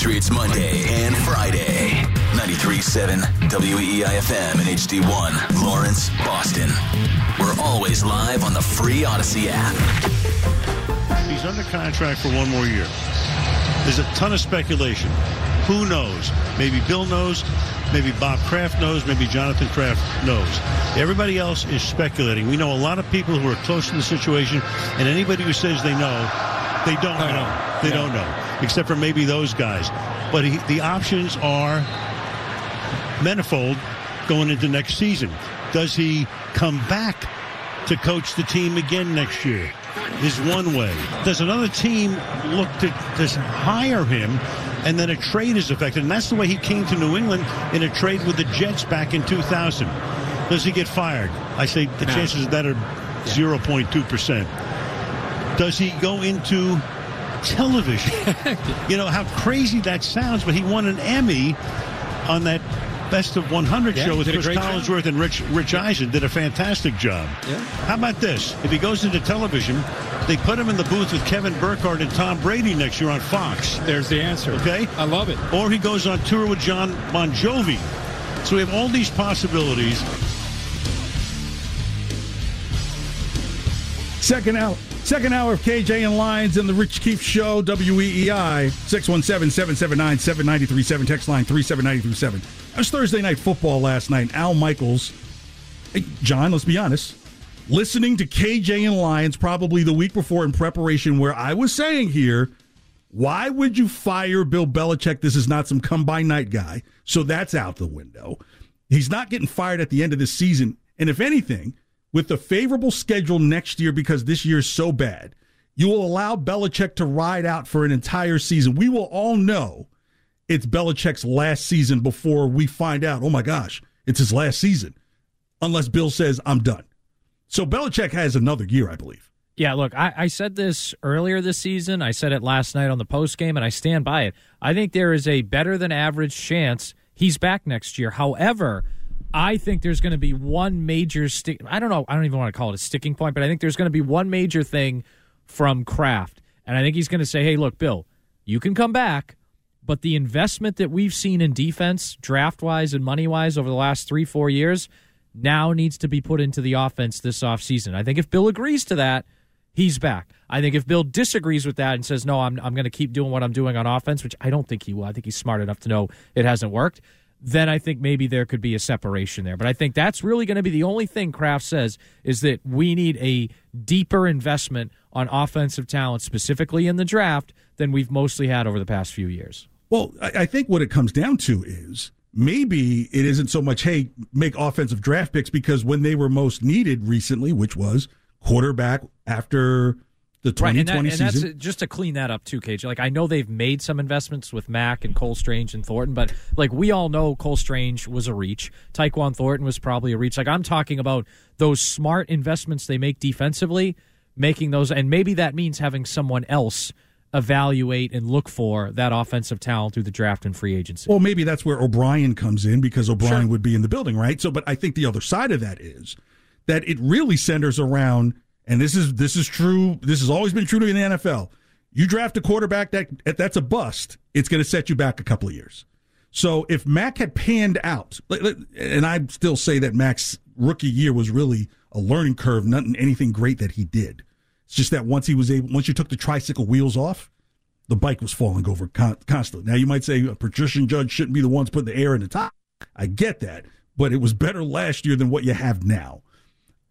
Patriots Monday and Friday. 93.7 WEEIFM and HD1, Lawrence, Boston. We're always live on the free Audacy app. He's under contract for one more year. There's a ton of speculation. Who knows? Maybe Bill knows. Maybe Bob Kraft knows. Maybe Jonathan Kraft knows. Everybody else is speculating. We know a lot of people who are close to the situation, and anybody who says they know, they don't know. know. They yeah. don't know, except for maybe those guys. But he, the options are manifold going into next season. Does he come back to coach the team again next year? Is one way. Does another team look to, to hire him and then a trade is affected? And that's the way he came to New England in a trade with the Jets back in 2000. Does he get fired? I say the no. chances of that are 0.2%. Does he go into television? you know how crazy that sounds, but he won an Emmy on that Best of 100 yeah, show with Chris Collinsworth job. and Rich Rich Eisen did a fantastic job. Yeah. How about this? If he goes into television, they put him in the booth with Kevin Burkhardt and Tom Brady next year on Fox. There's the answer. Okay, I love it. Or he goes on tour with Jon Bon Jovi. So we have all these possibilities. Second out. Second hour of KJ and Lyons and the Rich Keefe Show, WEEI, 617 779 7937, text line 37937. It was Thursday night football last night. Al Michaels, hey, Jon, let's be honest, listening to KJ and Lyons probably the week before in preparation, where I was saying here, why would you fire Bill Belichick? This is not some come by night guy. So that's out the window. He's not getting fired at the end of this season. And if anything, with the favorable schedule next year because this year is so bad, you will allow Belichick to ride out for an entire season. We will all know it's Belichick's last season before we find out, oh my gosh, it's his last season, unless Bill says, I'm done. So Belichick has another year, I believe. Yeah, look, I, I, said this earlier this season. I said it last night on the post game, and I stand by it. I think there is a better than average chance he's back next year. However, I think there's going to be one major stick. I don't know. I don't even want to call it a sticking point, but I think there's going to be one major thing from Kraft, and I think he's going to say, "Hey, look, Bill, you can come back, but the investment that we've seen in defense, draft wise and money wise, over the last three, four years, now needs to be put into the offense this offseason. I think if Bill agrees to that, he's back. I think if Bill disagrees with that and says, no, I'm, I'm going to keep doing what I'm doing on offense, which I don't think he will, I think he's smart enough to know it hasn't worked then I think maybe there could be a separation there. But I think that's really going to be the only thing Kraft says is that we need a deeper investment on offensive talent, specifically in the draft, than we've mostly had over the past few years. Well, I think what it comes down to is maybe it isn't so much, hey, make offensive draft picks because when they were most needed recently, which was quarterback after the 2020 right, and, that, and season. that's just to clean that up too, KJ. Like I know they've made some investments with Mac and Cole Strange and Thornton, but like we all know, Cole Strange was a reach. Tyquan Thornton was probably a reach. Like I'm talking about those smart investments they make defensively, making those, and maybe that means having someone else evaluate and look for that offensive talent through the draft and free agency. Well, maybe that's where O'Brien comes in because O'Brien sure. would be in the building, right? So, but I think the other side of that is that it really centers around and this is this is true. This has always been true in the NFL. You draft a quarterback that that's a bust. It's going to set you back a couple of years. So if Mac had panned out, and I still say that Mac's rookie year was really a learning curve, nothing anything great that he did. It's just that once he was able, once you took the tricycle wheels off, the bike was falling over constantly. Now you might say a Patricia and Judge shouldn't be the ones putting the air in the top. I get that, but it was better last year than what you have now.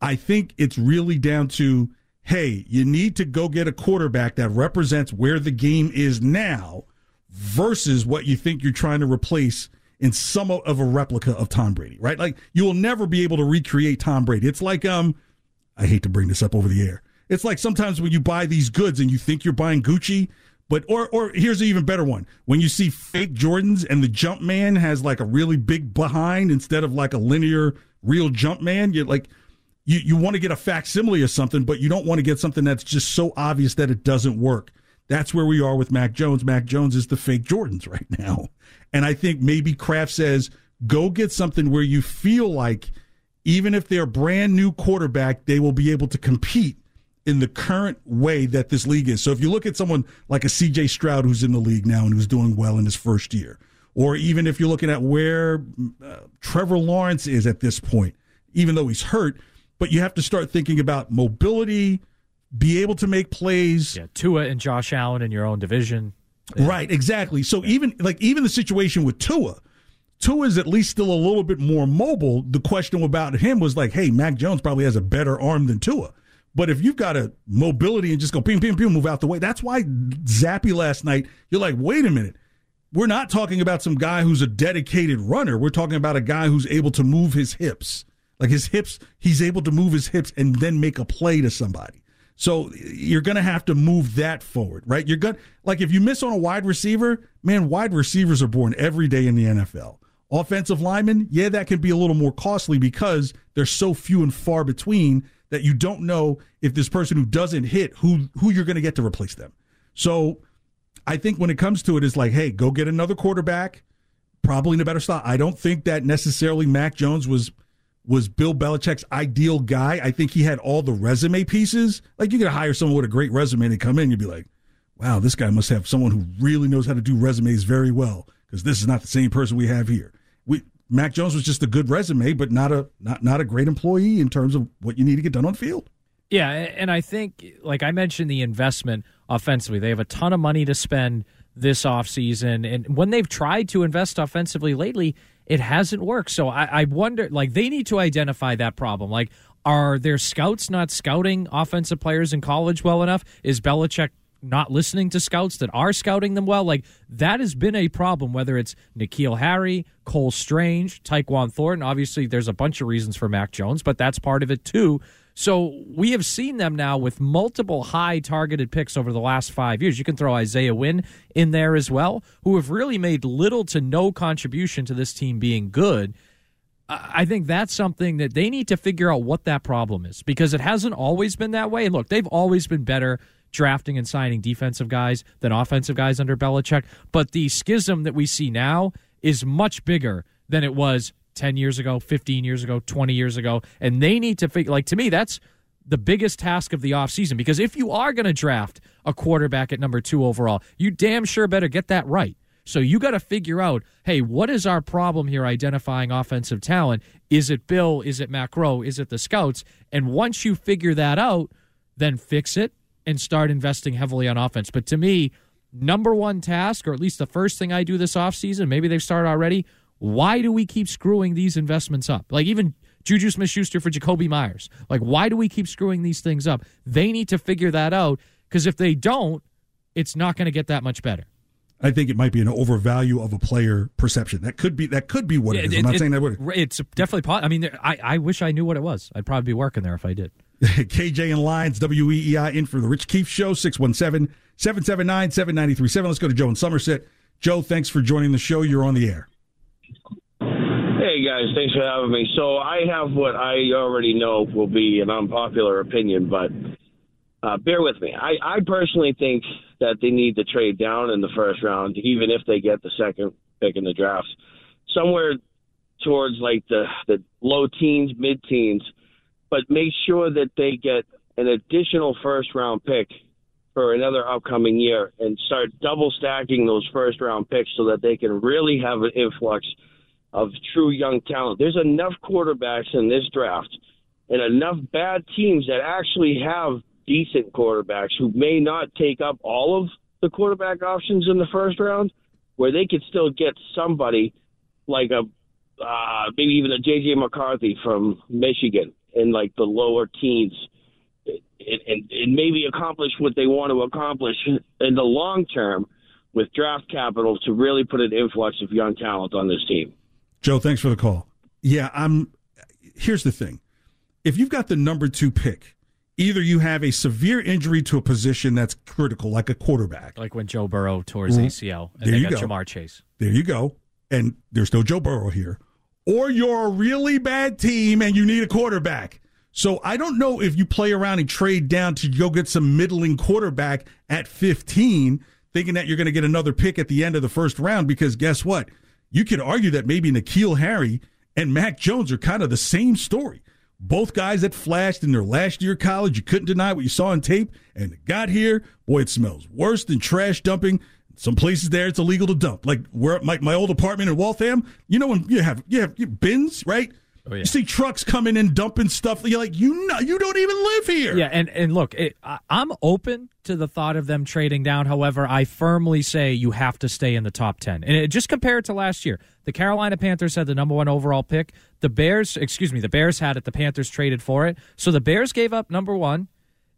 I think it's really down to hey, you need to go get a quarterback that represents where the game is now versus what you think you're trying to replace in some of a replica of Tom Brady, right? Like you will never be able to recreate Tom Brady. It's like um I hate to bring this up over the air. It's like sometimes when you buy these goods and you think you're buying Gucci, but or or here's an even better one. When you see fake Jordans and the jump man has like a really big behind instead of like a linear real jump man, you're like you, you want to get a facsimile of something, but you don't want to get something that's just so obvious that it doesn't work. That's where we are with Mac Jones. Mac Jones is the fake Jordans right now. And I think maybe Kraft says, go get something where you feel like even if they're brand new quarterback, they will be able to compete in the current way that this league is. So if you look at someone like a CJ Stroud who's in the league now and who's doing well in his first year, or even if you're looking at where uh, Trevor Lawrence is at this point, even though he's hurt, but you have to start thinking about mobility, be able to make plays. Yeah, Tua and Josh Allen in your own division. Yeah. Right, exactly. So even like even the situation with Tua, Tua is at least still a little bit more mobile. The question about him was like, hey, Mac Jones probably has a better arm than Tua. But if you've got a mobility and just go ping, ping, ping, move out the way, that's why Zappe last night, you're like, wait a minute. We're not talking about some guy who's a dedicated runner. We're talking about a guy who's able to move his hips. Like his hips, he's able to move his hips and then make a play to somebody. So you're going to have to move that forward, right? You're going like if you miss on a wide receiver, man, wide receivers are born every day in the NFL. Offensive linemen, yeah, that can be a little more costly because they're so few and far between that you don't know if this person who doesn't hit who who you're going to get to replace them. So I think when it comes to it, it's like, hey, go get another quarterback, probably in a better slot. I don't think that necessarily Mac Jones was was Bill Belichick's ideal guy. I think he had all the resume pieces. Like you could hire someone with a great resume and come in, you'd be like, wow, this guy must have someone who really knows how to do resumes very well because this is not the same person we have here. We Mac Jones was just a good resume, but not a not not a great employee in terms of what you need to get done on field. Yeah, and I think like I mentioned the investment offensively. They have a ton of money to spend this offseason. And when they've tried to invest offensively lately, it hasn't worked. So I, I wonder, like, they need to identify that problem. Like, are their scouts not scouting offensive players in college well enough? Is Belichick not listening to scouts that are scouting them well? Like, that has been a problem, whether it's N'Keal Harry, Cole Strange, Tyquan Thornton. Obviously, there's a bunch of reasons for Mac Jones, but that's part of it too. So we have seen them now with multiple high targeted picks over the last five years. You can throw Isaiah Wynn in there as well, who have really made little to no contribution to this team being good. I think that's something that they need to figure out what that problem is because it hasn't always been that way. And look, they've always been better drafting and signing defensive guys than offensive guys under Belichick. But the schism that we see now is much bigger than it was 10 years ago, 15 years ago, 20 years ago. And they need to figure, like, to me, that's the biggest task of the offseason because if you are going to draft a quarterback at number two overall, you damn sure better get that right. So you got to figure out, hey, what is our problem here identifying offensive talent? Is it Bill? Is it Matt Groh? Is it the scouts? And once you figure that out, then fix it and start investing heavily on offense. But to me, number one task, or at least the first thing I do this offseason, maybe they've started already, why do we keep screwing these investments up? Like even Juju Smith Schuster for Jakobi Meyers. Like, why do we keep screwing these things up? They need to figure that out because if they don't, it's not going to get that much better. I think it might be an overvalue of a player perception. That could be that could be what it, it is. I'm not it, saying that would. It's definitely. I mean, I, I wish I knew what it was. I'd probably be working there if I did. KJ and Lyons, WEEI, in for the Rich Keefe Show, 617 779 7937. Let's go to Joe in Somerset. Joe, thanks for joining the show. You're on the air. Hey guys, thanks for having me. So I have what I already know will be an unpopular opinion, but uh, bear with me. I, I personally think that they need to trade down in the first round, even if they get the second pick in the draft, somewhere towards like the the low teens, mid teens, but make sure that they get an additional first round pick for another upcoming year and start double stacking those first round picks so that they can really have an influx of true young talent. There's enough quarterbacks in this draft and enough bad teams that actually have decent quarterbacks who may not take up all of the quarterback options in the first round, where they could still get somebody like a uh, maybe even a JJ McCarthy from Michigan in like the lower teens. And, and, and maybe accomplish what they want to accomplish in the long term with draft capital to really put an influx of young talent on this team. Joe, thanks for the call. Yeah, I'm. Here's the thing: if you've got the number two pick, either you have a severe injury to a position that's critical, like a quarterback, like when Joe Burrow tore his ACL, and there they you got go. Ja'Marr Chase. There you go. And there's no Joe Burrow here, or you're a really bad team and you need a quarterback. So I don't know if you play around and trade down to go get some middling quarterback at 15, thinking that you're going to get another pick at the end of the first round. Because guess what? you could argue that maybe N'Keal Harry and Mac Jones are kind of the same story. Both guys that flashed in their last year of college, you couldn't deny what you saw on tape. And it got here, boy, it smells worse than trash dumping. Some places there it's illegal to dump. Like where my, my old apartment in Waltham, you know when you have you have, you have bins, right? Oh, yeah. You see trucks coming in dumping stuff. You're like, you know, you don't even live here. Yeah, and and look, it, I, I'm open to the thought of them trading down. However, I firmly say you have to stay in the top ten. And it, just compare it to last year. The Carolina Panthers had the number one overall pick. The Bears, excuse me, the Bears had it. The Panthers traded for it. So the Bears gave up number one,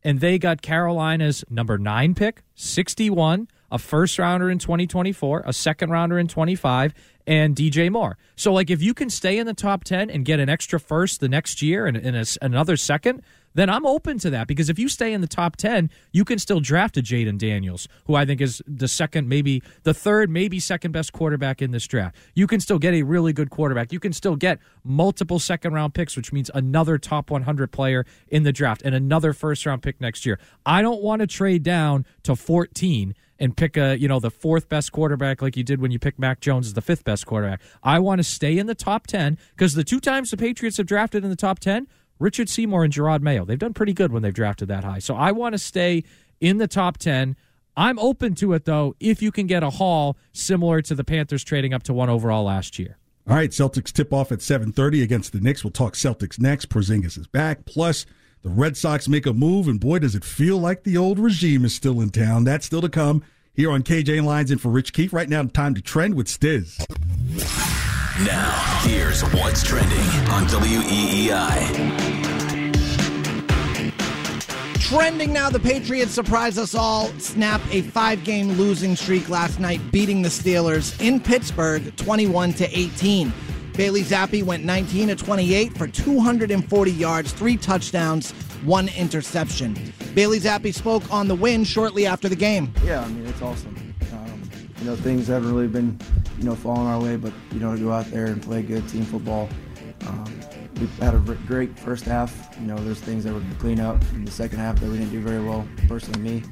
and they got Carolina's number nine pick, sixty-one a first rounder in 2024, a second rounder in 25, and DJ Moore. So, like, if you can stay in the top 10 and get an extra first the next year and, and a, another second, then I'm open to that because if you stay in the top 10, you can still draft a Jayden Daniels, who I think is the second, maybe the third, maybe second best quarterback in this draft. You can still get a really good quarterback. You can still get multiple second round picks, which means another top 100 player in the draft and another first round pick next year. I don't want to trade down to 14 and pick a you know the fourth best quarterback like you did when you picked Mac Jones as the fifth best quarterback. I want to stay in the top ten because the two times the Patriots have drafted in the top ten, Richard Seymour and Jerod Mayo, they've done pretty good when they've drafted that high. So I want to stay in the top ten. I'm open to it though if you can get a haul similar to the Panthers trading up to one overall last year. All right, Celtics tip off at 7:30 against the Knicks. We'll talk Celtics next. Porzingis is back. Plus, the Red Sox make a move, and boy, does it feel like the old regime is still in town. That's still to come here on KJ Lyons and for Rich Keefe. Right now, time to trend with Stiz. Now, here's what's trending on WEEI. Trending now, the Patriots surprise us all, snap a five-game losing streak last night, beating the Steelers in Pittsburgh, 21 to 18. Bailey Zappe went 19 to 28 for 240 yards, three touchdowns, one interception. Bailey Zappe spoke on the win shortly after the game. Yeah, I mean it's awesome. Um, you know things haven't really been you know falling our way, but you know to go out there and play good team football. Um, we had a great first half. You know there's things that we can clean up in the second half that we didn't do very well. Personally, me.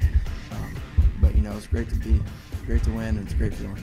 Um, but you know it's great to be, great to win, and it's great feeling.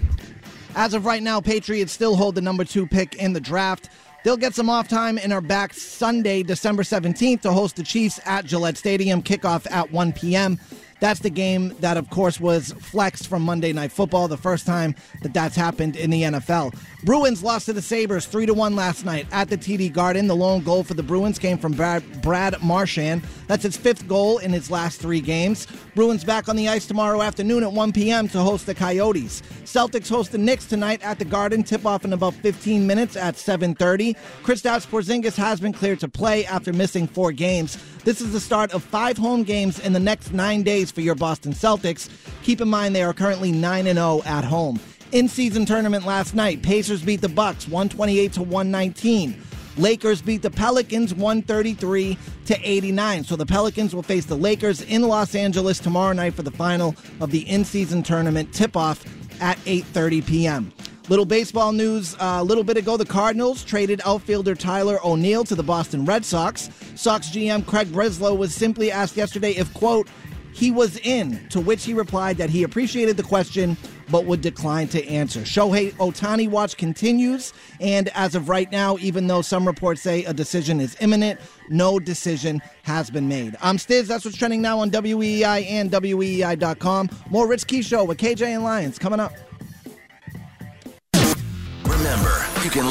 As of right now, Patriots still hold the number two pick in the draft. They'll get some off time and are back Sunday, December 17th to host the Chiefs at Gillette Stadium. Kickoff at 1 p.m. That's the game that, of course, was flexed from Monday Night Football, the first time that that's happened in the NFL. Bruins lost to the Sabres 3 to 1 last night at the TD Garden. The lone goal for the Bruins came from Brad, Brad Marchand. That's his fifth goal in his last three games. Bruins back on the ice tomorrow afternoon at 1 p.m. to host the Coyotes. Celtics host the Knicks tonight at the Garden. Tip off in about 15 minutes at 7:30. Kristaps Porzingis has been cleared to play after missing four games. This is the start of five home games in the next nine days for your Boston Celtics. Keep in mind they are currently 9 and 0 at home. In season tournament last night, Pacers beat the Bucks 128 to 119. Lakers beat the Pelicans 133 to 89. So the Pelicans will face the Lakers in Los Angeles tomorrow night for the final of the in-season tournament tip-off at 8:30 p.m. Little baseball news. Uh, a little bit ago, the Cardinals traded outfielder Tyler O'Neill to the Boston Red Sox. Sox GM Craig Breslow was simply asked yesterday if, quote, he was in, to which he replied that he appreciated the question but would decline to answer. Shohei Ohtani watch continues, and as of right now, even though some reports say a decision is imminent, no decision has been made. I'm Stiz. That's what's trending now on WEEI and WEEI.com. More Rich Keefe Show with KJ and Lyons coming up.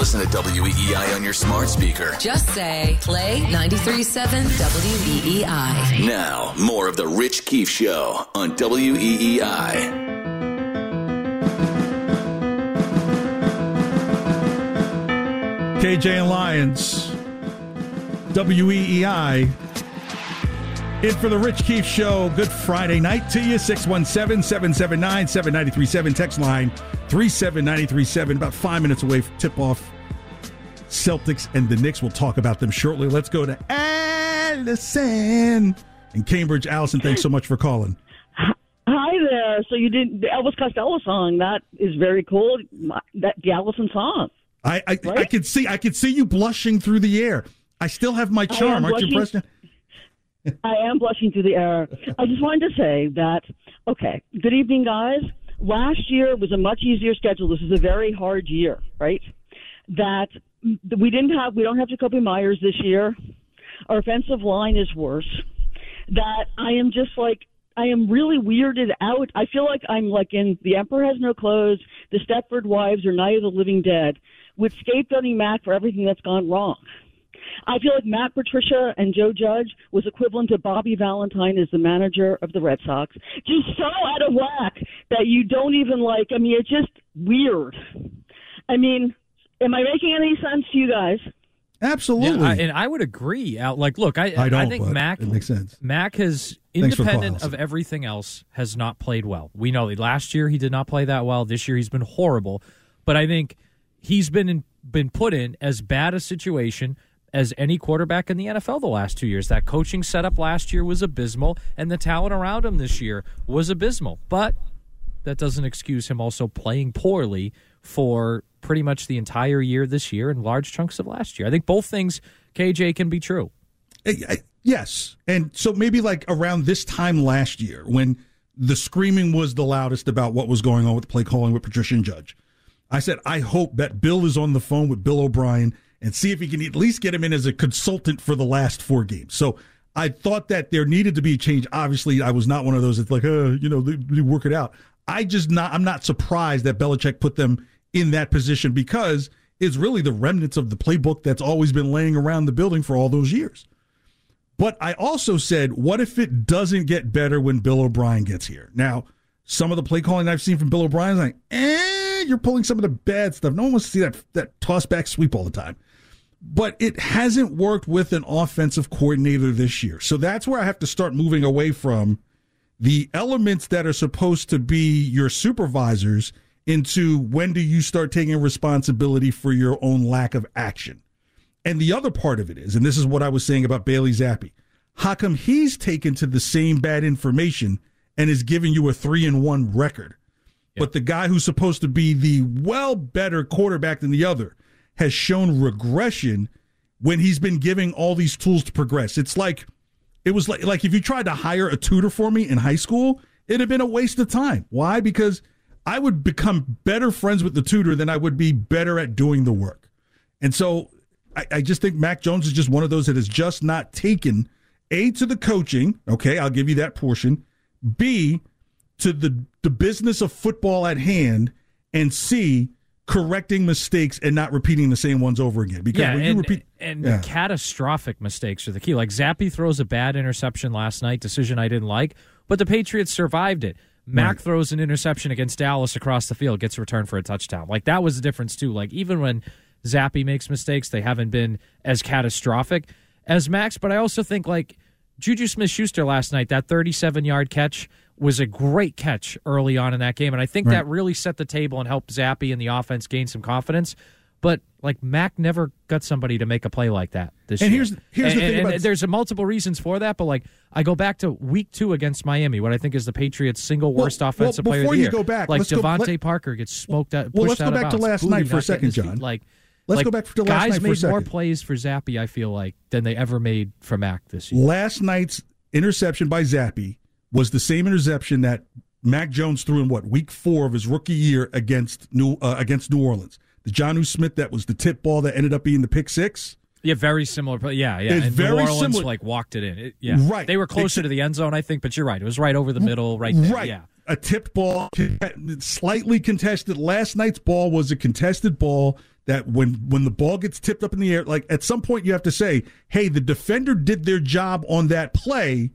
Listen to WEEI on your smart speaker. Just say, play 93.7 WEEI. Now, more of The Rich Keefe Show on WEEI. KJ and Lyons, WEEI. For the Rich Keefe Show. Good Friday night to you. 617 779 7937. Text line 37937. About five minutes away from tip off. Celtics and the Knicks. We'll talk about them shortly. Let's go to Allison in Cambridge. Allison, thanks so much for calling. Hi there. So you did the Elvis Costello song. That is very cool. That the Allison song. I I, right? I could see I could see you blushing through the air. I still have my charm. Aren't you impressed? I am blushing through the air. I just wanted to say that. Okay. Good evening, guys. Last year was a much easier schedule. This is a very hard year, right? That we didn't have. We don't have Jakobi Meyers this year. Our offensive line is worse. That I am just like I am really weirded out. I feel like I'm like in The Emperor Has No Clothes, The Stepford Wives, or Night of the Living Dead, with scapegoating Mac for everything that's gone wrong. I feel like Matt Patricia and Joe Judge was equivalent to Bobby Valentine as the manager of the Red Sox. Just so out of whack that you don't even like. I mean, it's just weird. I mean, am I making any sense to you guys? Absolutely, yeah, I, and I would agree. Out like, look, I I, don't, I think Mac it makes sense. Mac has, independent of everything else, has not played well. We know last year he did not play that well. This year he's been horrible. But I think he's been in, been put in as bad a situation as any quarterback in the NFL the last two years. That coaching setup last year was abysmal, and the talent around him this year was abysmal. But that doesn't excuse him also playing poorly for pretty much the entire year this year and large chunks of last year. I think both things, KJ, can be true. Yes. And so maybe like around this time last year when the screaming was the loudest about what was going on with play calling with Patricia and Judge, I said, I hope that Bill is on the phone with Bill O'Brien and see if he can at least get him in as a consultant for the last four games. So I thought that there needed to be a change. Obviously, I was not one of those that's like, uh, you know, they, they work it out. I just not, I'm not surprised that Belichick put them in that position because it's really the remnants of the playbook that's always been laying around the building for all those years. But I also said, what if it doesn't get better when Bill O'Brien gets here? Now, some of the play calling I've seen from Bill O'Brien is like, eh, you're pulling some of the bad stuff. No one wants to see that that toss back sweep all the time. But it hasn't worked with an offensive coordinator this year. So that's where I have to start moving away from the elements that are supposed to be your supervisors into when do you start taking responsibility for your own lack of action. And the other part of it is, and this is what I was saying about Bailey Zappe, how come he's taken to the same bad information and is giving you a three and one record? But the guy who's supposed to be the well better quarterback than the other has shown regression when he's been giving all these tools to progress. It's like it was like like if you tried to hire a tutor for me in high school, it'd have been a waste of time. Why? Because I would become better friends with the tutor than I would be better at doing the work. And so I, I just think Mac Jones is just one of those that has just not taken A to the coaching. Okay, I'll give you that portion. B to the the business of football at hand, and C correcting mistakes and not repeating the same ones over again. Because yeah, when and, you repeat, and Yeah. catastrophic mistakes are the key. Like Zappe throws a bad interception last night, decision I didn't like, but the Patriots survived it. Mac Right. throws an interception against Dallas across the field, gets returned for a touchdown. Like that was the difference too. Like even when Zappe makes mistakes, they haven't been as catastrophic as Mac's. But I also think like Juju Smith Schuster last night, that 37 yard catch was a great catch early on in that game. And I think Right. that really set the table and helped Zappe and the offense gain some confidence. But like Mac never got somebody to make a play like that this And year. here's- here's and, the thing and- about- and there's multiple reasons for that. But like I go back to week two against Miami, what I think is the Patriots' single worst well, offensive player of before you year. go back, like DeVante let- Parker gets smoked out. Well, let's go out of back to last Booty night for a second. Jon. Like Let's like, go back to last guys night for a made more plays for Zappe. I feel like than they ever made for Mac this year. last night's interception by Zappe was the same interception that Mac Jones threw in what week four of his rookie year against New uh, against New Orleans. The John Smith that was the tip ball that ended up being the pick six. Yeah, very similar. play. Yeah, yeah. It's and very New Orleans similar. like walked it in. It- yeah, Right. They were closer to the end zone, I think. But you're right. It was right over the middle, right there. Right. Yeah. A tipped ball, slightly contested. Last night's ball was a contested ball that when when the ball gets tipped up in the air, like at some point you have to say, "Hey, the defender did their job on that play."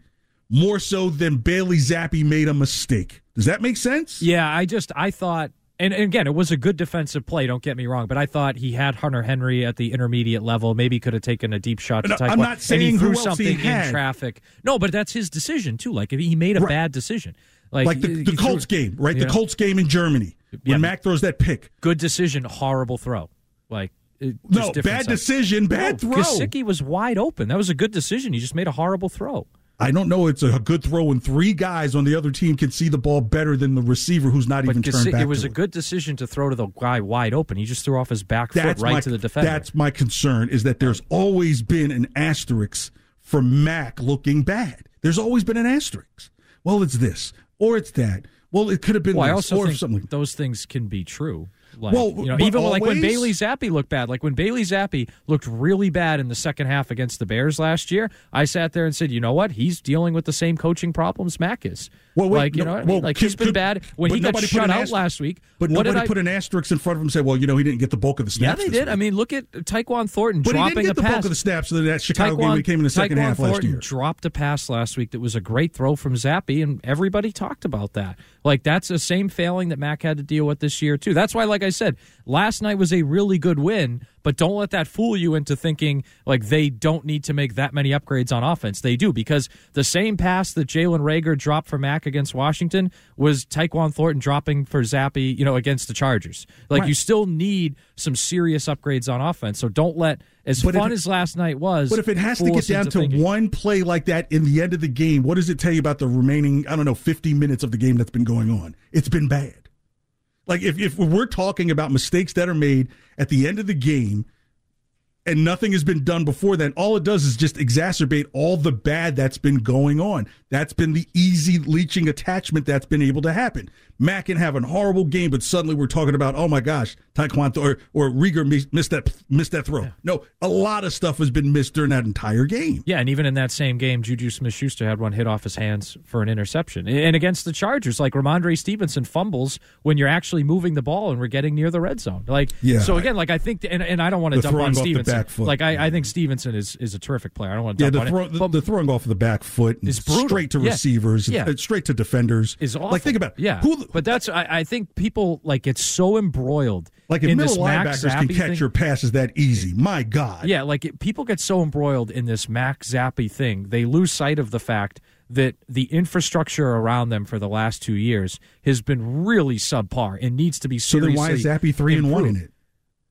More so than Bailey Zappe made a mistake. Does that make sense? Yeah, I just I thought, and, and again, it was a good defensive play. Don't get me wrong, but I thought he had Hunter Henry at the intermediate level. Maybe could have taken a deep shot to No, I'm not and saying he who threw else he something had. in traffic. No, but that's his decision too. Like if he made a Right. bad decision, like, Like the, he- the Colts threw- game, right? The Colts game in Germany when Yeah. Mac throws that pick. good decision, horrible throw. Like No, bad decision, bad no, throw. Gesicki was wide open. That was a good decision. He just made a horrible throw. I don't know. It's a good throw when three guys on the other team can see the ball better than the receiver who's not But even turned back. it was a good decision to throw to the guy wide open. He just threw off his back foot right my, to the defender. That's my concern. Is that there's always been an asterisk for Mac looking bad. There's always been an asterisk. Well, it's this or it's that. Well, it could have been well, I also or think something. those things can be true. Like, Well, you know, even like when Bailey Zappe looked bad, like when Bailey Zappe looked really bad in the second half against the Bears last year, I sat there and said, you know what? He's dealing with the same coaching problems Mac is. Well, wait, like you no, know, what I well, mean? like could- he's been bad when he got shut out ast- last week. But what did nobody I? put an asterisk in front of him and said, well, you know, he didn't get the bulk of the yeah, snaps. they this did. I mean, look at Tyquan Thornton but he dropping didn't get the pass. bulk of the snaps of that Chicago game he came in the second half last Thornton year. dropped a pass last week that was a great throw from Zappe, and everybody talked about that. Like that's the same failing that Mac had to deal with this year too. That's why, like I said, last night was a really good win. But don't let that fool you into thinking like they don't need to make that many upgrades on offense. They do because the same pass that Jalen Reagor dropped for Mac against Washington was Tyquan Thornton dropping for Zappe, you know, against the Chargers. Like Right. you still need some serious upgrades on offense. So don't let as But fun it- as last night was. But if it has to get down to thinking- one play like that in the end of the game, what does it tell you about the remaining, I don't know, 50 minutes of the game that's been going on? It's been bad. Like if, if we're talking about mistakes that are made at the end of the game and nothing has been done before then, all it does is just exacerbate all the bad that's been going on. That's been the easy leeching attachment that's been able to happen. Mac can have a horrible game, but suddenly we're talking about, oh my gosh, Taekwondo or, or Reagor missed that missed that throw. No, a lot of stuff has been missed during that entire game. Yeah, and even in that same game, Juju Smith Schuster had one hit off his hands for an interception. And against the Chargers, like Rhamondre Stevenson fumbles when you're actually moving the ball and we're getting near the red zone. Like, Yeah. so again, like I think, and, and I don't want to dump on Stevenson. back foot. Like, I, I think Stevenson is, is a terrific player. I don't want to Yeah, dump the, on throw, it. the, the throwing off of the back foot It's brutal. straight to Yeah. receivers, Yeah. uh, straight to defenders. is awful. Like think about it. yeah. Who, but that's I, I think people like get so embroiled like if in middle this Max linebackers can catch thing. your passes that easy, my God. Yeah, like it, people get so embroiled in this Max Zappe thing, they lose sight of the fact that the infrastructure around them for the last two years has been really subpar and needs to be So then why is Zappe three and one in it?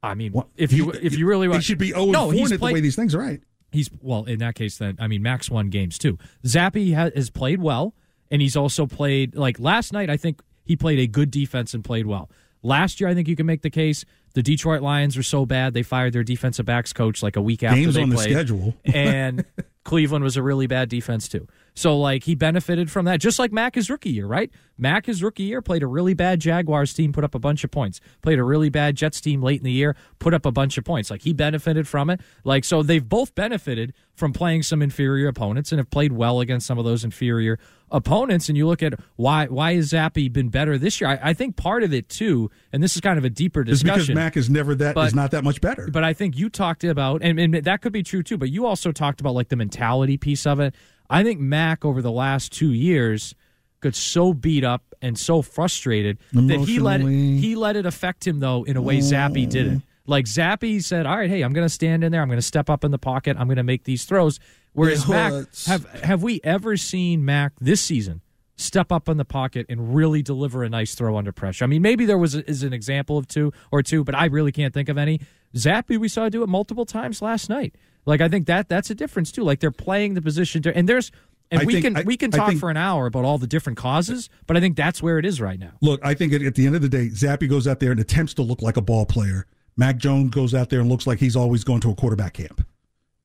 I mean, if you he- if you really he should be 0 and no, 4 he's in it played, the way these things are right. He's well in that case. Then I mean, Max won games too. Zappe ha- has played well, and he's also played like last night. I think he played a good defense and played well. Last year, I think you can make the case the Detroit Lions were so bad they fired their defensive backs coach like a week after Games they on the schedule. and Cleveland was a really bad defense too. So like he benefited from that, just like Mac his rookie year, right? Mac his rookie year played a really bad Jaguars team, put up a bunch of points. Played a really bad Jets team late in the year, put up a bunch of points. Like he benefited from it. Like so they've both benefited from playing some inferior opponents and have played well against some of those inferior opponents. And you look at why why has Zappe been better this year? I, I think part of it too, and this is kind of a deeper It's discussion. because Mac is never that But- is not that much better. But I think you talked about, and, and that could be true too, but you also talked about like the mentality piece of it. I think Mac over the last two years got so beat up and so frustrated that he let it, he let it affect him though in a way Zappe didn't. Like Zappe said, "All right, hey, I'm going to stand in there. I'm going to step up in the pocket. I'm going to make these throws." Whereas It Mac, have have we ever seen Mac this season step up in the pocket and really deliver a nice throw under pressure? I mean, maybe there was is an example of two or two, but I really can't think of any. Zappe, we saw do it multiple times last night. Like I think that that's a difference too. Like they're playing the position, to, and there's and I we think- can I- we can talk think- for an hour about all the different causes, but I think that's where it is right now. Look, I think at, at the end of the day, Zappe goes out there and attempts to look like a ball player. Mac Jones goes out there and looks like he's always going to a quarterback camp.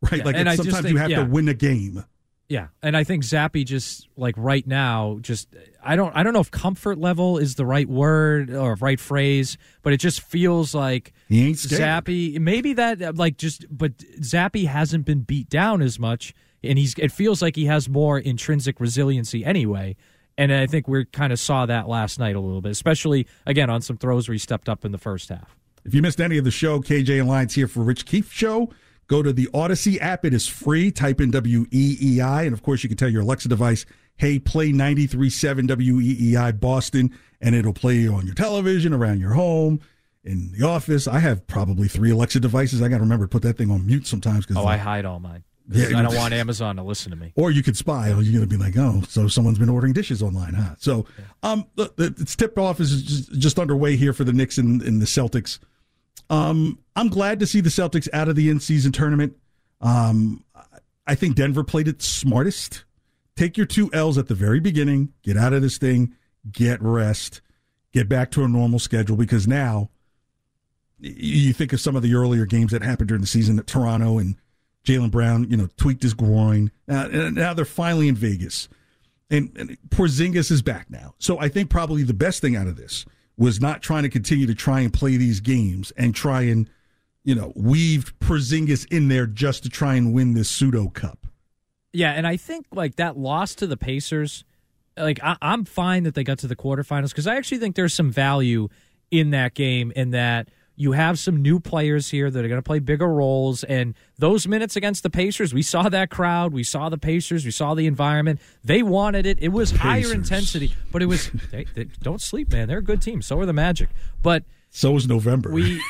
Right? Yeah, like and it's- I just sometimes think- you have yeah. to win a game. Yeah, and I think Zappe just like right now, just I don't I don't know if comfort level is the right word or right phrase, but it just feels like He ain't scared. Zappe. Maybe that like just, but Zappe hasn't been beat down as much, and he's it feels like he has more intrinsic resiliency anyway. And I think we kind of saw that last night a little bit, especially again on some throws where he stepped up in the first half. If you missed any of the show, KJ and Lyons here for Rich Keefe Show. Go to the Audacy app. It is free. Type in W E E I. And of course, you can tell your Alexa device, hey, play 93.7 W E E I Boston. And it'll play on your television, around your home, in the office. I have probably three Alexa devices. I got to remember to put that thing on mute sometimes. Cause Oh, I hide all mine. Yeah, I don't want Amazon to listen to me. or you could spy. Or you're going to be like, oh, so someone's been ordering dishes online, huh? So, um, the, the, it's tip off is just, just underway here for the Knicks and, and the Celtics. Um, I'm glad to see the Celtics out of the in-season tournament. Um, I think Denver played it smartest. Take your two L's at the very beginning. Get out of this thing. Get rest. Get back to a normal schedule because now you think of some of the earlier games that happened during the season at Toronto and Jaylen Brown, you know, tweaked his groin. Now, now they're finally in Vegas, and, and Porzingis is back now. So I think probably the best thing out of this was not trying to continue to try and play these games and try and, you know, weave Porzingis in there just to try and win this pseudo cup. Yeah, and I think like that loss to the Pacers, like I, am fine that they got to the quarterfinals because I actually think there's some value in that game in that you have some new players here that are going to play bigger roles. And those minutes against the Pacers, we saw that crowd, we saw the Pacers, we saw the environment. They wanted it. It was Pacers. higher intensity, but it was they, they, don't sleep, man. They're a good team. So are the Magic, but so was November. We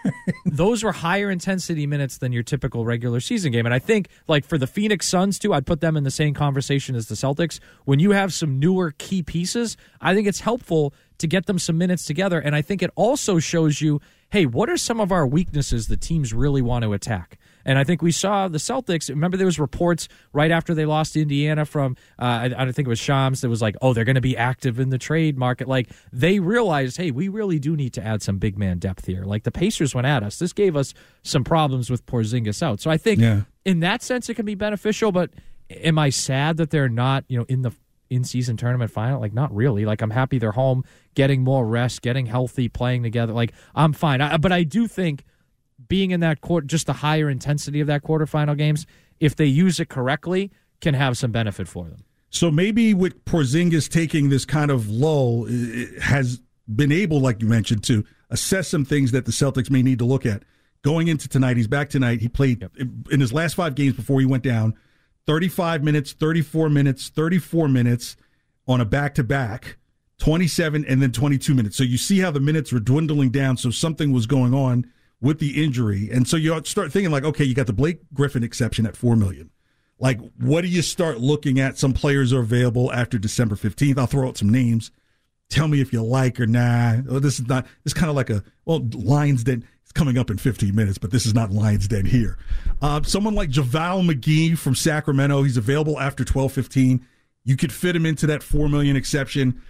those were higher intensity minutes than your typical regular season game, and I think like for the Phoenix Suns too, I'd put them in the same conversation as the Celtics. When you have some newer key pieces, I think it's helpful to get them some minutes together, and I think it also shows you, hey, what are some of our weaknesses the teams really want to attack? And I think we saw the Celtics. Remember, there was reports right after they lost to Indiana from uh, I, I don't think it was Shams that was like, oh, they're going to be active in the trade market. Like they realized, hey, we really do need to add some big man depth here. Like the Pacers went at us. This gave us some problems with Porzingis out. So I think yeah. in that sense it can be beneficial. But am I sad that they're not you know in the in season tournament final? Like, not really. Like, I'm happy they're home, getting more rest, getting healthy, playing together. Like, I'm fine. I, but I do think being in that court, just the higher intensity of that quarterfinal games, if they use it correctly, can have some benefit for them. So maybe with Porzingis taking this kind of lull, has been able, like you mentioned, to assess some things that the Celtics may need to look at. Going into tonight, he's back tonight. He played yep. in his last five games before he went down 35 minutes, 34 minutes, 34 minutes on a back to back, 27 and then 22 minutes. So you see how the minutes were dwindling down. So something was going on with the injury. And so you start thinking like, okay, you got the Blake Griffin exception at 4 million. Like, what do you start looking at? Some players are available after December 15th. I'll throw out some names. Tell me if you like or nah. Oh, this is not, it's kind of like a, well, Lions Den, it's coming up in 15 minutes, but this is not Lions Den here. Uh, someone like JaVale McGee from Sacramento, he's available after 1215. You could fit him into that 4 million exception.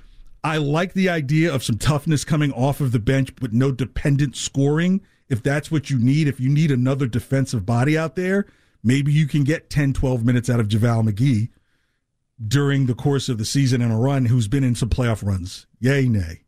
I like the idea of some toughness coming off of the bench, but no dependent scoring if that's what you need, if you need another defensive body out there, maybe you can get 10, 12 minutes out of JaVale McGee during the course of the season in a run who's been in some playoff runs. Yay, nay.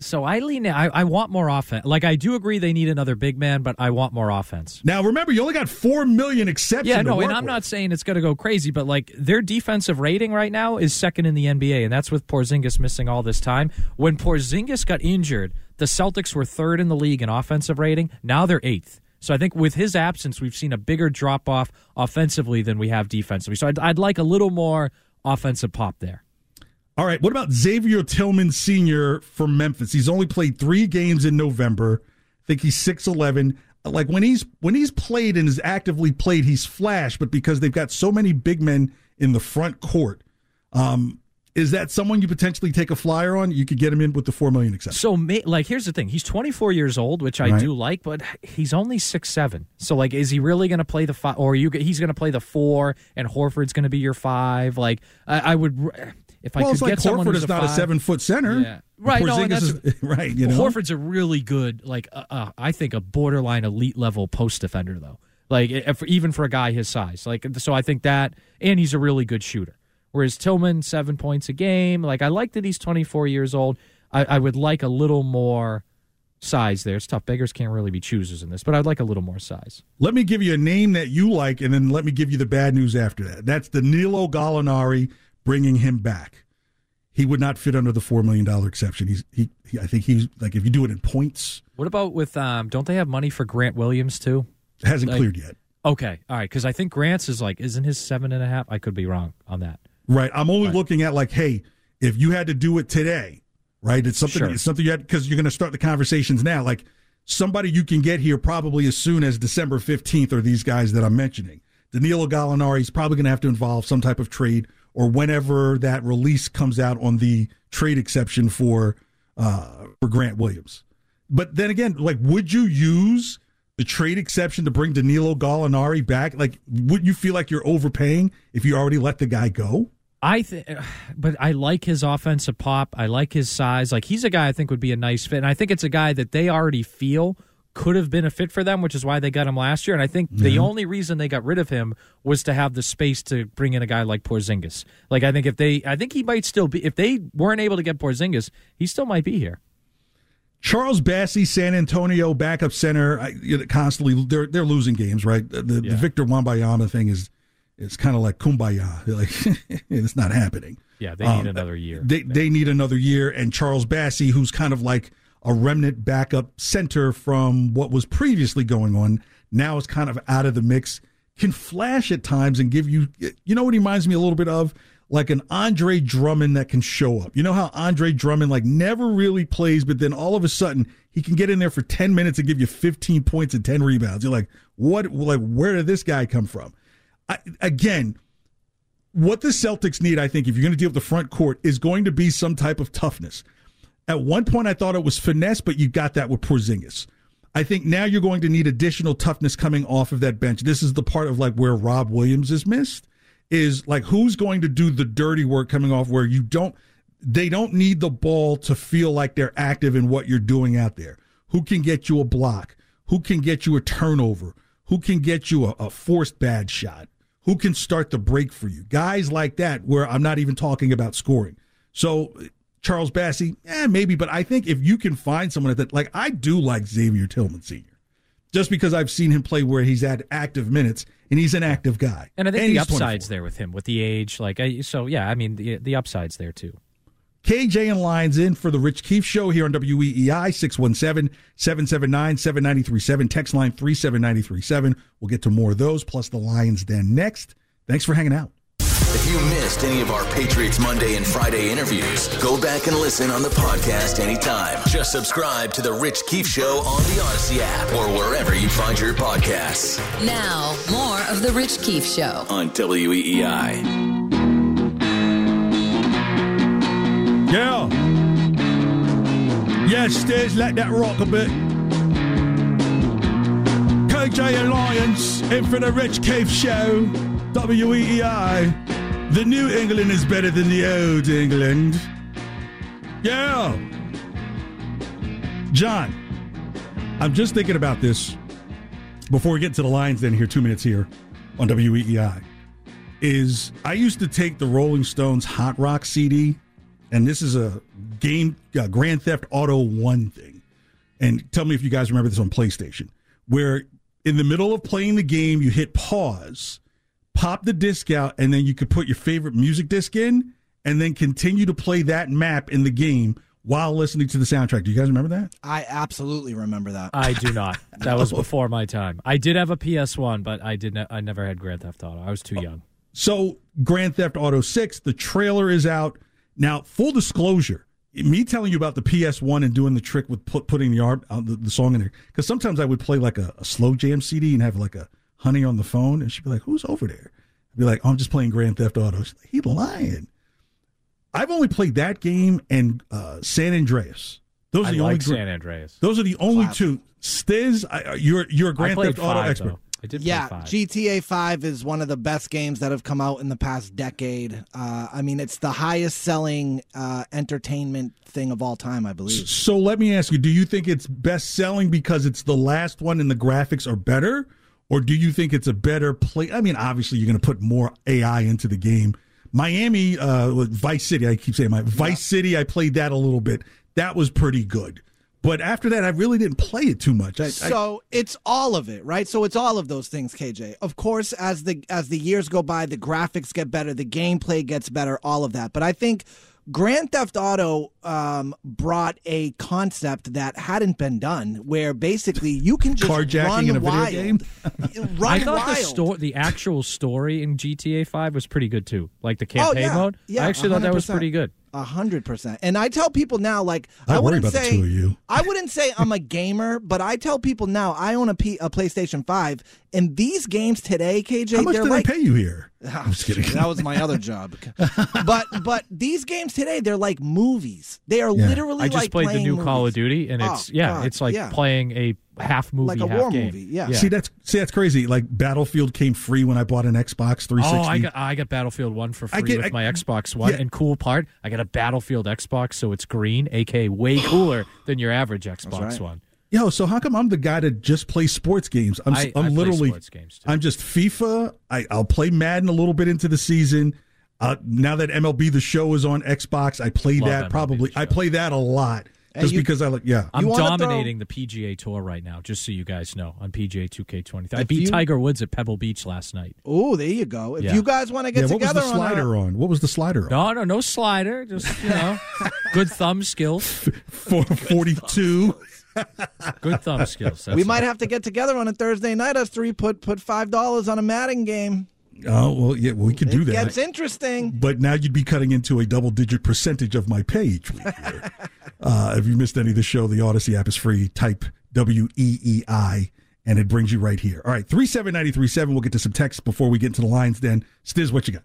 So I lean. I, I want more offense. Like I do agree they need another big man, but I want more offense. Now remember, you only got four million exceptions. Yeah, no, and I'm with. not saying it's going to go crazy, but like their defensive rating right now is second in the NBA, and that's with Porzingis missing all this time. When Porzingis got injured, the Celtics were third in the league in offensive rating. Now they're eighth. So I think with his absence, we've seen a bigger drop off offensively than we have defensively. So I'd, I'd like a little more offensive pop there. All right. What about Xavier Tillman Sr. from Memphis? He's only played three games in November. I think he's six eleven. Like when he's when he's played and is actively played, he's flashed. But because they've got so many big men in the front court, um, is that someone you potentially take a flyer on? You could get him in with the four million exception. So, like, here's the thing: he's 24 years old, which I right. do like, but he's only six seven. So, like, is he really going to play the five, or you? He's going to play the four, and Horford's going to be your five. Like, I, I would if I well, could it's like get someone Horford is not five, a seven foot center. Yeah. Right, no, is, right. You know, Horford's a really good, like uh, uh, I think, a borderline elite level post defender, though. Like if, even for a guy his size, like so, I think that, and he's a really good shooter. Whereas Tillman, seven points a game. Like I like that he's 24 years old. I, I would like a little more size there. It's tough. Beggars can't really be choosers in this, but I'd like a little more size. Let me give you a name that you like, and then let me give you the bad news after that. That's Danilo Gallinari bringing him back. He would not fit under the four million dollar exception. He's he, he, I think he's like if you do it in points. What about with um? Don't they have money for Grant Williams too? Hasn't like, cleared yet. Okay, all right. Because I think Grant's is like isn't his seven and a half? I could be wrong on that. Right. I'm only right. looking at like, hey, if you had to do it today, right? It's something. Sure. It's something you had because you're going to start the conversations now. Like somebody you can get here probably as soon as December 15th are these guys that I'm mentioning. Danilo Gallinari is probably going to have to involve some type of trade or whenever that release comes out on the trade exception for uh, for Grant Williams. But then again, like, would you use the trade exception to bring Danilo Gallinari back? Like, would you feel like you're overpaying if you already let the guy go? I think, but I like his offensive pop. I like his size. Like he's a guy I think would be a nice fit, and I think it's a guy that they already feel could have been a fit for them, which is why they got him last year. And I think mm-hmm. the only reason they got rid of him was to have the space to bring in a guy like Porzingis. Like I think if they, I think he might still be. If they weren't able to get Porzingis, he still might be here. Charles Bassey, San Antonio backup center, I, constantly they're they're losing games, right? The, the Yeah. Victor Wembanyama thing is is kind of like kumbaya, like it's not happening. Yeah, they need Um, another year. They they need another year, and Charles Bassey, who's kind of like a remnant backup center from what was previously going on, now is kind of out of the mix. Can flash at times and give you, you know, what he reminds me a little bit of like an Andre Drummond that can show up. You know how Andre Drummond like never really plays, but then all of a sudden he can get in there for ten minutes and give you fifteen points and ten rebounds. You're like, what? Like, where did this guy come from? I, again, what the Celtics need, I think, if you're going to deal with the front court, is going to be some type of toughness. At one point, I thought it was finesse, but you got that with Porzingis. I think now you're going to need additional toughness coming off of that bench. This is the part of like where Rob Williams is missed. Is like who's going to do the dirty work coming off where you don't they don't need the ball to feel like they're active in what you're doing out there. Who can get you a block? Who can get you a turnover? Who can get you a, a forced bad shot? Who can start the break for you? Guys like that, where I'm not even talking about scoring. So Charles Bassey, eh, maybe, but I think if you can find someone at that, like, I do like Xavier Tillman Sr. Just because I've seen him play where he's had active minutes and he's an active guy. and I think the upside's 24. there with him, with the age. Like, I, so yeah, I mean, the the upside's there too. KJ and Lyons in for the Rich Keefe Show here on WEEI 617 779 7937. Text line 37937. We'll get to more of those, plus the Lions Den next. Thanks for hanging out. If you missed any of our Patriots Monday and Friday interviews, go back and listen on the podcast anytime. Just subscribe to The Rich Keefe Show on the Audacy app or wherever you find your podcasts Now, more of The Rich Keefe Show. on WEEI. Yeah. Yes, Stiz, let that rock a bit. KJ Alliance in for the Rich Keefe Show. WEEI. The New England is better than the old England. Yeah. Jon, I'm just thinking about this before we get to the Lions Den here, two minutes here on WEEI. Is I used to take the Rolling Stones Hot Rock CD and this is a game uh, Grand Theft Auto 1 thing. And tell me if you guys remember this on PlayStation, where in the middle of playing the game, you hit pause, pop the disc out, and then you could put your favorite music disc in, and then continue to play that map in the game while listening to the soundtrack. Do you guys remember that? I absolutely remember that. I do not. That was before my time. I did have a PS One, but I did. not I never had Grand Theft Auto. I was too young. So, Grand Theft Auto 6, the trailer is out. Now, full disclosure, me telling you about the PS1 and doing the trick with put, putting the, art, uh, the the song in there, because sometimes I would play like a, a slow jam CD and have like a honey on the phone, and she'd be like, Who's over there? I'd be like, oh, I'm just playing Grand Theft Auto. She's like, He lying. I've only played that game and uh, San Andreas. Those are I the only like gr- San Andreas. Those are the only Classic. two. Stiz, I, you're you're a I Grand played Theft Auto five, expert. though. I did Yeah, play five. GTA 5 is one of the best games that have come out in the past decade. Uh, I mean, it's the highest selling uh, entertainment thing of all time, I believe. So let me ask you: Do you think it's best selling because it's the last one and the graphics are better, or do you think it's a better play? I mean, obviously you're going to put more AI into the game. Miami, uh, Vice City. I keep saying my Vice City. I played that a little bit. That was pretty good. But after that, I really didn't play it too much. I, I, So it's all of it, right? So it's all of those things, KJ. Of course, as the as the years go by, the graphics get better, the gameplay gets better, all of that. But I think Grand Theft Auto um, brought a concept that hadn't been done, where basically you can just Carjacking run in a video game? run I thought wild. the sto- the actual story in GTA Five was pretty good too. Like the Oh, campaign yeah. mode. Yeah, I actually thought that was pretty good. A hundred percent. And I tell people now, like I worry wouldn't say you. I wouldn't say I'm a gamer, but I tell people now I own a, P, a PlayStation Five, and these games today, KJ, how much they're did like I pay you here? Oh, I'm just kidding. That was my other job. but but these games today, they're like movies. They are Yeah. literally I just like played the new movies. Call of Duty, and Oh, it's yeah, God, it's like yeah. playing a half movie, Like a half war game. movie, yeah. See that's see that's crazy. Like Battlefield came free when I bought an Xbox 360. Oh, I got I got Battlefield One for I free get- with I- my Xbox One. yeah. And cool part, I got a Battlefield Xbox, so it's green, aka way cooler than your average Xbox right. One. Yo, so how come I'm the guy to just play sports games? I'm, I- I I'm play literally sports games, too. I'm just FIFA. I, I'll play Madden a little bit into the season. Uh, now that MLB the Show is on Xbox, I play Love that MLB probably. I play that a lot. And Just you- because I like, yeah. I'm wanna throw- dominating the PGA Tour right now, just so you guys know, on PGA 2K20. I beat you- Tiger Woods at Pebble Beach last night. Oh, there you go. If Yeah. you guys want to Yeah, get what was the slider on, on? What was the slider on? No, no, no slider. Just, you know, good thumb skills. For 42. Good thumb skills. our, we might have to get together on a Thursday night. Us three put put five dollars on a Madden game. Oh, well, yeah, well, we could do It that. gets interesting. but now you'd be cutting into a double digit percentage of my pay each week. here. uh, if you missed any of the show, the Audacy app is free. Type W E E I, and it brings you right here. All right, 37937. We'll get to some texts before we get into the Lions Den. Stiz, what you got?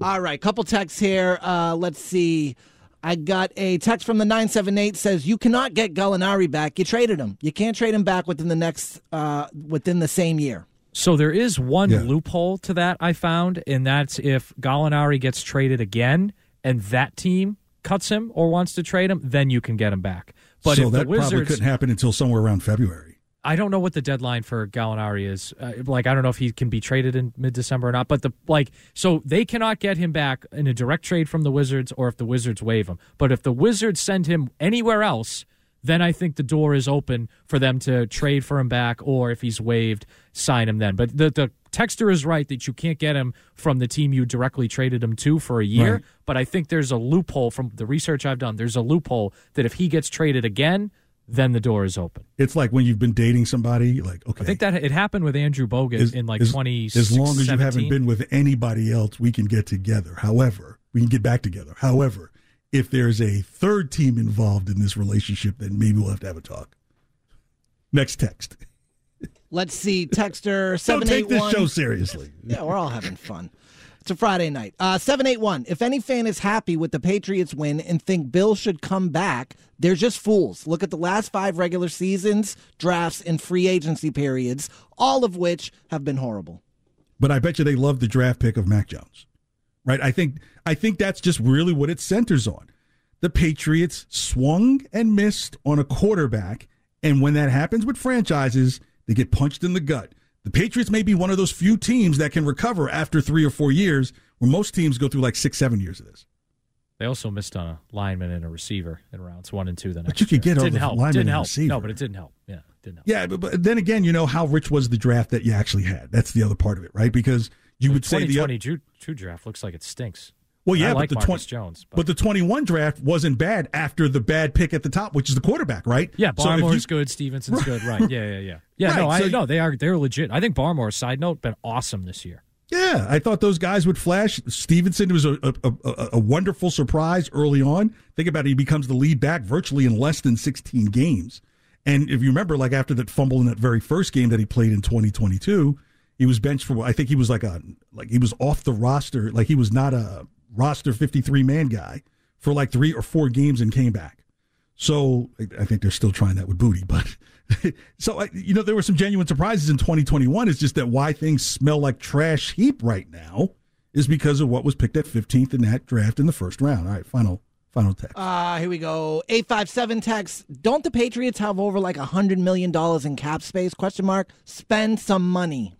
All right, couple texts here. Uh, let's see. I got a text from the 978 says you cannot get Gallinari back. You traded him. You can't trade him back within the next uh, within the same year. So there is one Yeah. loophole to that I found, and that's if Gallinari gets traded again and that team cuts him or wants to trade him, then you can get him back. But so if that the probably couldn't happen until somewhere around February. I don't know what the deadline for Gallinari is. Uh, like, I don't know if he can be traded in mid December or not. But the like, so they cannot get him back in a direct trade from the Wizards, or if the Wizards waive him. But if the Wizards send him anywhere else, then I think the door is open for them to trade for him back, or if he's waived, sign him then. But the the texter is right that you can't get him from the team you directly traded him to for a year. Right. But I think there's a loophole from the research I've done. There's a loophole that if he gets traded again, then the door is open. It's like when you've been dating somebody, like, okay. I think that it happened with Andrew Bogut as- in like as- twenty. As long as you haven't been with anybody else, we can get together. However, we can get back together. However, if there's a third team involved in this relationship, then maybe we'll have to have a talk. Next text. Let's see, texter seven eight one. Don't take this show seriously. Yeah, we're all having fun. It's a Friday night. Uh, 781. If any fan is happy with the Patriots win and think Bill should come back, they're just fools. Look at the last five regular seasons, drafts, and free agency periods, all of which have been horrible. But I bet you they love the draft pick of Mac Jones. Right? I think I think that's just really what it centers on. The Patriots swung and missed on a quarterback, and when that happens with franchises, they get punched in the gut. The Patriots may be one of those few teams that can recover after three or four years, where most teams go through like six, seven years of this. They also missed on a lineman and a receiver in rounds one and two. The next you could year. get all didn't help. Didn't help. No, but it didn't help. Yeah, didn't help. Yeah, but, but then again, you know how rich was the draft that you actually had. That's the other part of it, right? Because you would say the 2020 Ju- two draft looks like it stinks. Well, yeah, but like the Marcus 20 Jones, but. the 21 draft wasn't bad after the bad pick at the top, which is the quarterback, right? Yeah, So if you- good. Stevenson's good. Right. Yeah, yeah, yeah. Yeah, no, I so- no, they are they're legit. I think Barmore, side note, been awesome this year. Yeah, I thought those guys would flash. Stevenson was a, a, a, a wonderful surprise early on. Think about it, he becomes the lead back virtually in less than 16 games. And if you remember, like after that fumble in that very first game that he played in 2022, he was benched for. I think he was like a like he was off the roster, like he was not a roster 53 man guy for like three or four games and came back. So I- think they're still trying that with Booty, but so you know there were some genuine surprises in 2021. It's just that why things smell like trash heap right now is because of what was picked at 15th in that draft in the first round. All right, final final text. Uh, here we go. 857 text. Don't the Patriots have over like a $100 million in cap space? Question mark. Spend some money.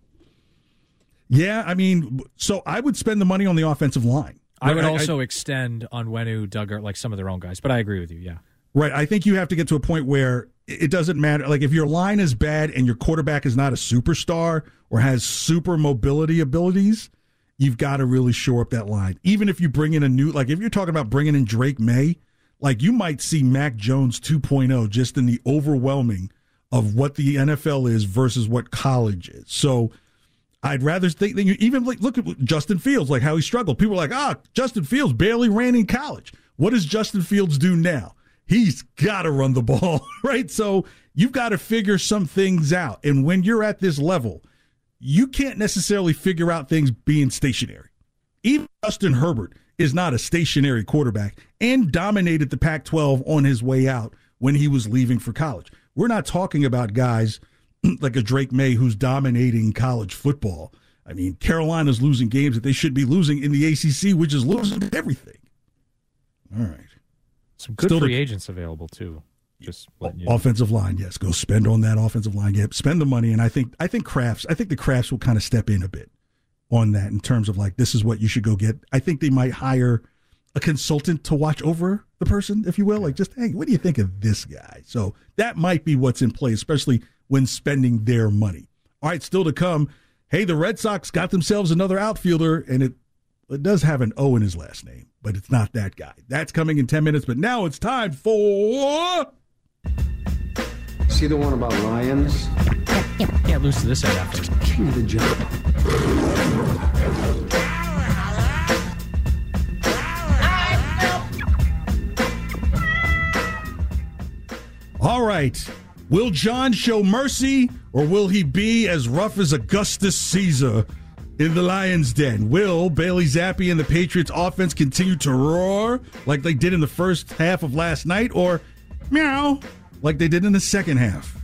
Yeah, I mean, so I would spend the money on the offensive line. I would also extend on Wenu, Dugger, like some of their own guys. But I agree with you. Yeah. Right. I think you have to get to a point where it doesn't matter. Like if your line is bad and your quarterback is not a superstar or has super mobility abilities, you've got to really shore up that line. Even if you bring in a new, like if you're talking about bringing in Drake Maye, like you might see Mac Jones 2.0 just in the overwhelming of what the NFL is versus what college is. So I'd rather think that you even look at Justin Fields, like how he struggled. People are like, ah, Justin Fields barely ran in college. What does Justin Fields do now? He's got to run the ball, right? So you've got to figure some things out. And when you're at this level, you can't necessarily figure out things being stationary. Even Justin Herbert is not a stationary quarterback and dominated the Pac 12 on his way out when he was leaving for college. We're not talking about guys like a Drake Maye who's dominating college football. I mean, Carolina's losing games that they should be losing in the ACC, which is losing everything. All right. Some good Still free agents available too. Just you know. Offensive line, yes. Go spend on that offensive line. Yeah, spend the money, and I think I think Krafts. I think the Krafts will kind of step in a bit on that in terms of like this is what you should go get. I think they might hire a consultant to watch over the person, if you will. Like, just hey, what do you think of this guy? So that might be what's in play, especially when spending their money. All right, still to come. Hey, the Red Sox got themselves another outfielder, and it it does have an O in his last name, but it's not that guy. That's coming in 10 minutes, but now it's time for. See the one about lions? Can't, can't lose to this head after. Give me the job. All right. Will Jon show mercy or will he be as rough as Augustus Caesar in the Lions' Den? Will Bailey Zappe and the Patriots offense continue to roar like they did in the first half of last night or meow like they did in the second half?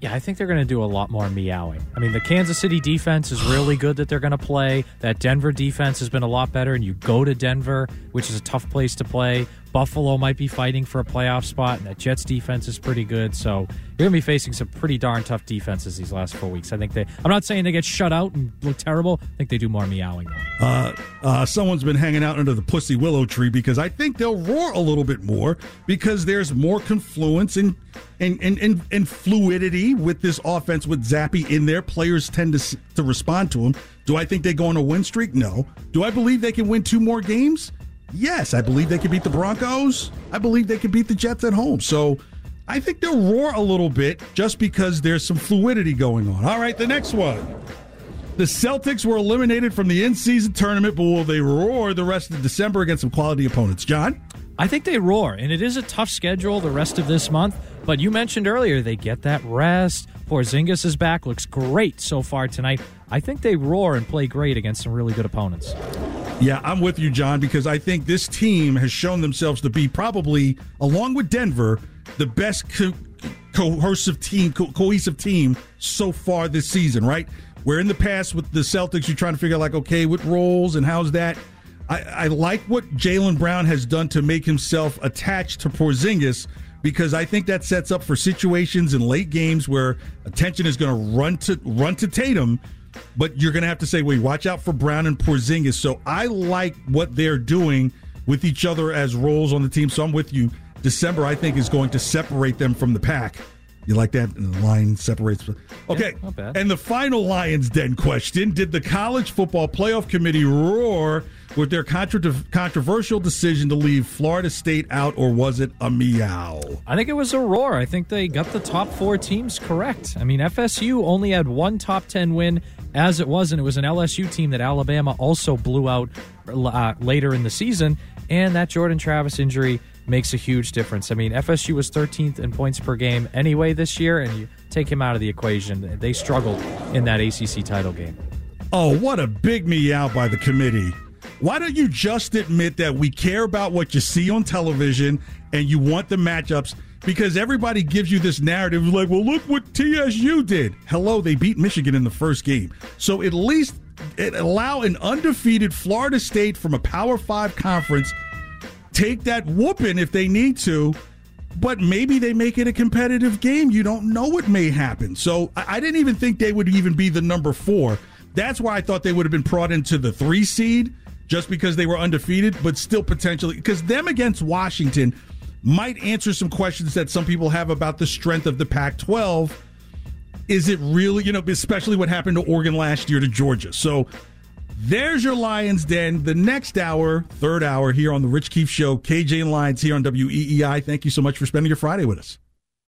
Yeah, I think they're going to do a lot more meowing. I mean, the Kansas City defense is really good that they're going to play. That Denver defense has been a lot better, and you go to Denver, which is a tough place to play. Buffalo might be fighting for a playoff spot, and that Jets defense is pretty good. So you're going to be facing some pretty darn tough defenses these last four weeks. I think they. I'm not saying they get shut out and look terrible. I think they do more meowing. Uh, uh, someone's been hanging out under the pussy willow tree because I think they'll roar a little bit more because there's more confluence and and and, and, and fluidity with this offense with Zappe in there. Players tend to to respond to him. Do I think they go on a win streak? No. Do I believe they can win two more games? Yes, I believe they can beat the Broncos. I believe they can beat the Jets at home. So I think they'll roar a little bit just because there's some fluidity going on. All right, the next one. The Celtics were eliminated from the in season tournament, but will they roar the rest of December against some quality opponents? Jon? I think they roar, and it is a tough schedule the rest of this month. But you mentioned earlier they get that rest. Porzingis is back, looks great so far tonight. I think they roar and play great against some really good opponents. Yeah, I'm with you, Jon, because I think this team has shown themselves to be probably, along with Denver, the best co- cohesive team, co- cohesive team so far this season. Right? Where in the past with the Celtics, you're trying to figure out like, okay, what roles and how's that. I, I like what Jaylen Brown has done to make himself attached to Porzingis because I think that sets up for situations in late games where attention is going to run to run to Tatum, but you're going to have to say, "Wait, watch out for Brown and Porzingis." So I like what they're doing with each other as roles on the team. So I'm with you. December, I think, is going to separate them from the pack. You like that? And the line separates. Okay. Yeah, and the final Lions Den question Did the College Football Playoff Committee roar with their contra- controversial decision to leave Florida State out, or was it a meow? I think it was a roar. I think they got the top four teams correct. I mean, FSU only had one top 10 win as it was, and it was an LSU team that Alabama also blew out uh, later in the season. And that Jordan Travis injury makes a huge difference. I mean, FSU was 13th in points per game anyway this year, and you take him out of the equation. They struggled in that ACC title game. Oh, what a big meow by the committee. Why don't you just admit that we care about what you see on television and you want the matchups? Because everybody gives you this narrative like, well, look what TCU did. Hello, they beat Michigan in the first game. So at least allow an undefeated Florida State from a Power Five conference take that whooping if they need to, but maybe they make it a competitive game. You don't know what may happen. So I, I didn't even think they would even be the number four. That's why I thought they would have been brought into the three seed just because they were undefeated, but still potentially because them against Washington might answer some questions that some people have about the strength of the Pac 12. Is it really, you know, especially what happened to Oregon last year to Georgia? So there's your Lions Den. The next hour, third hour here on the Rich Keefe Show. KJ and Lions here on WEEI. Thank you so much for spending your Friday with us.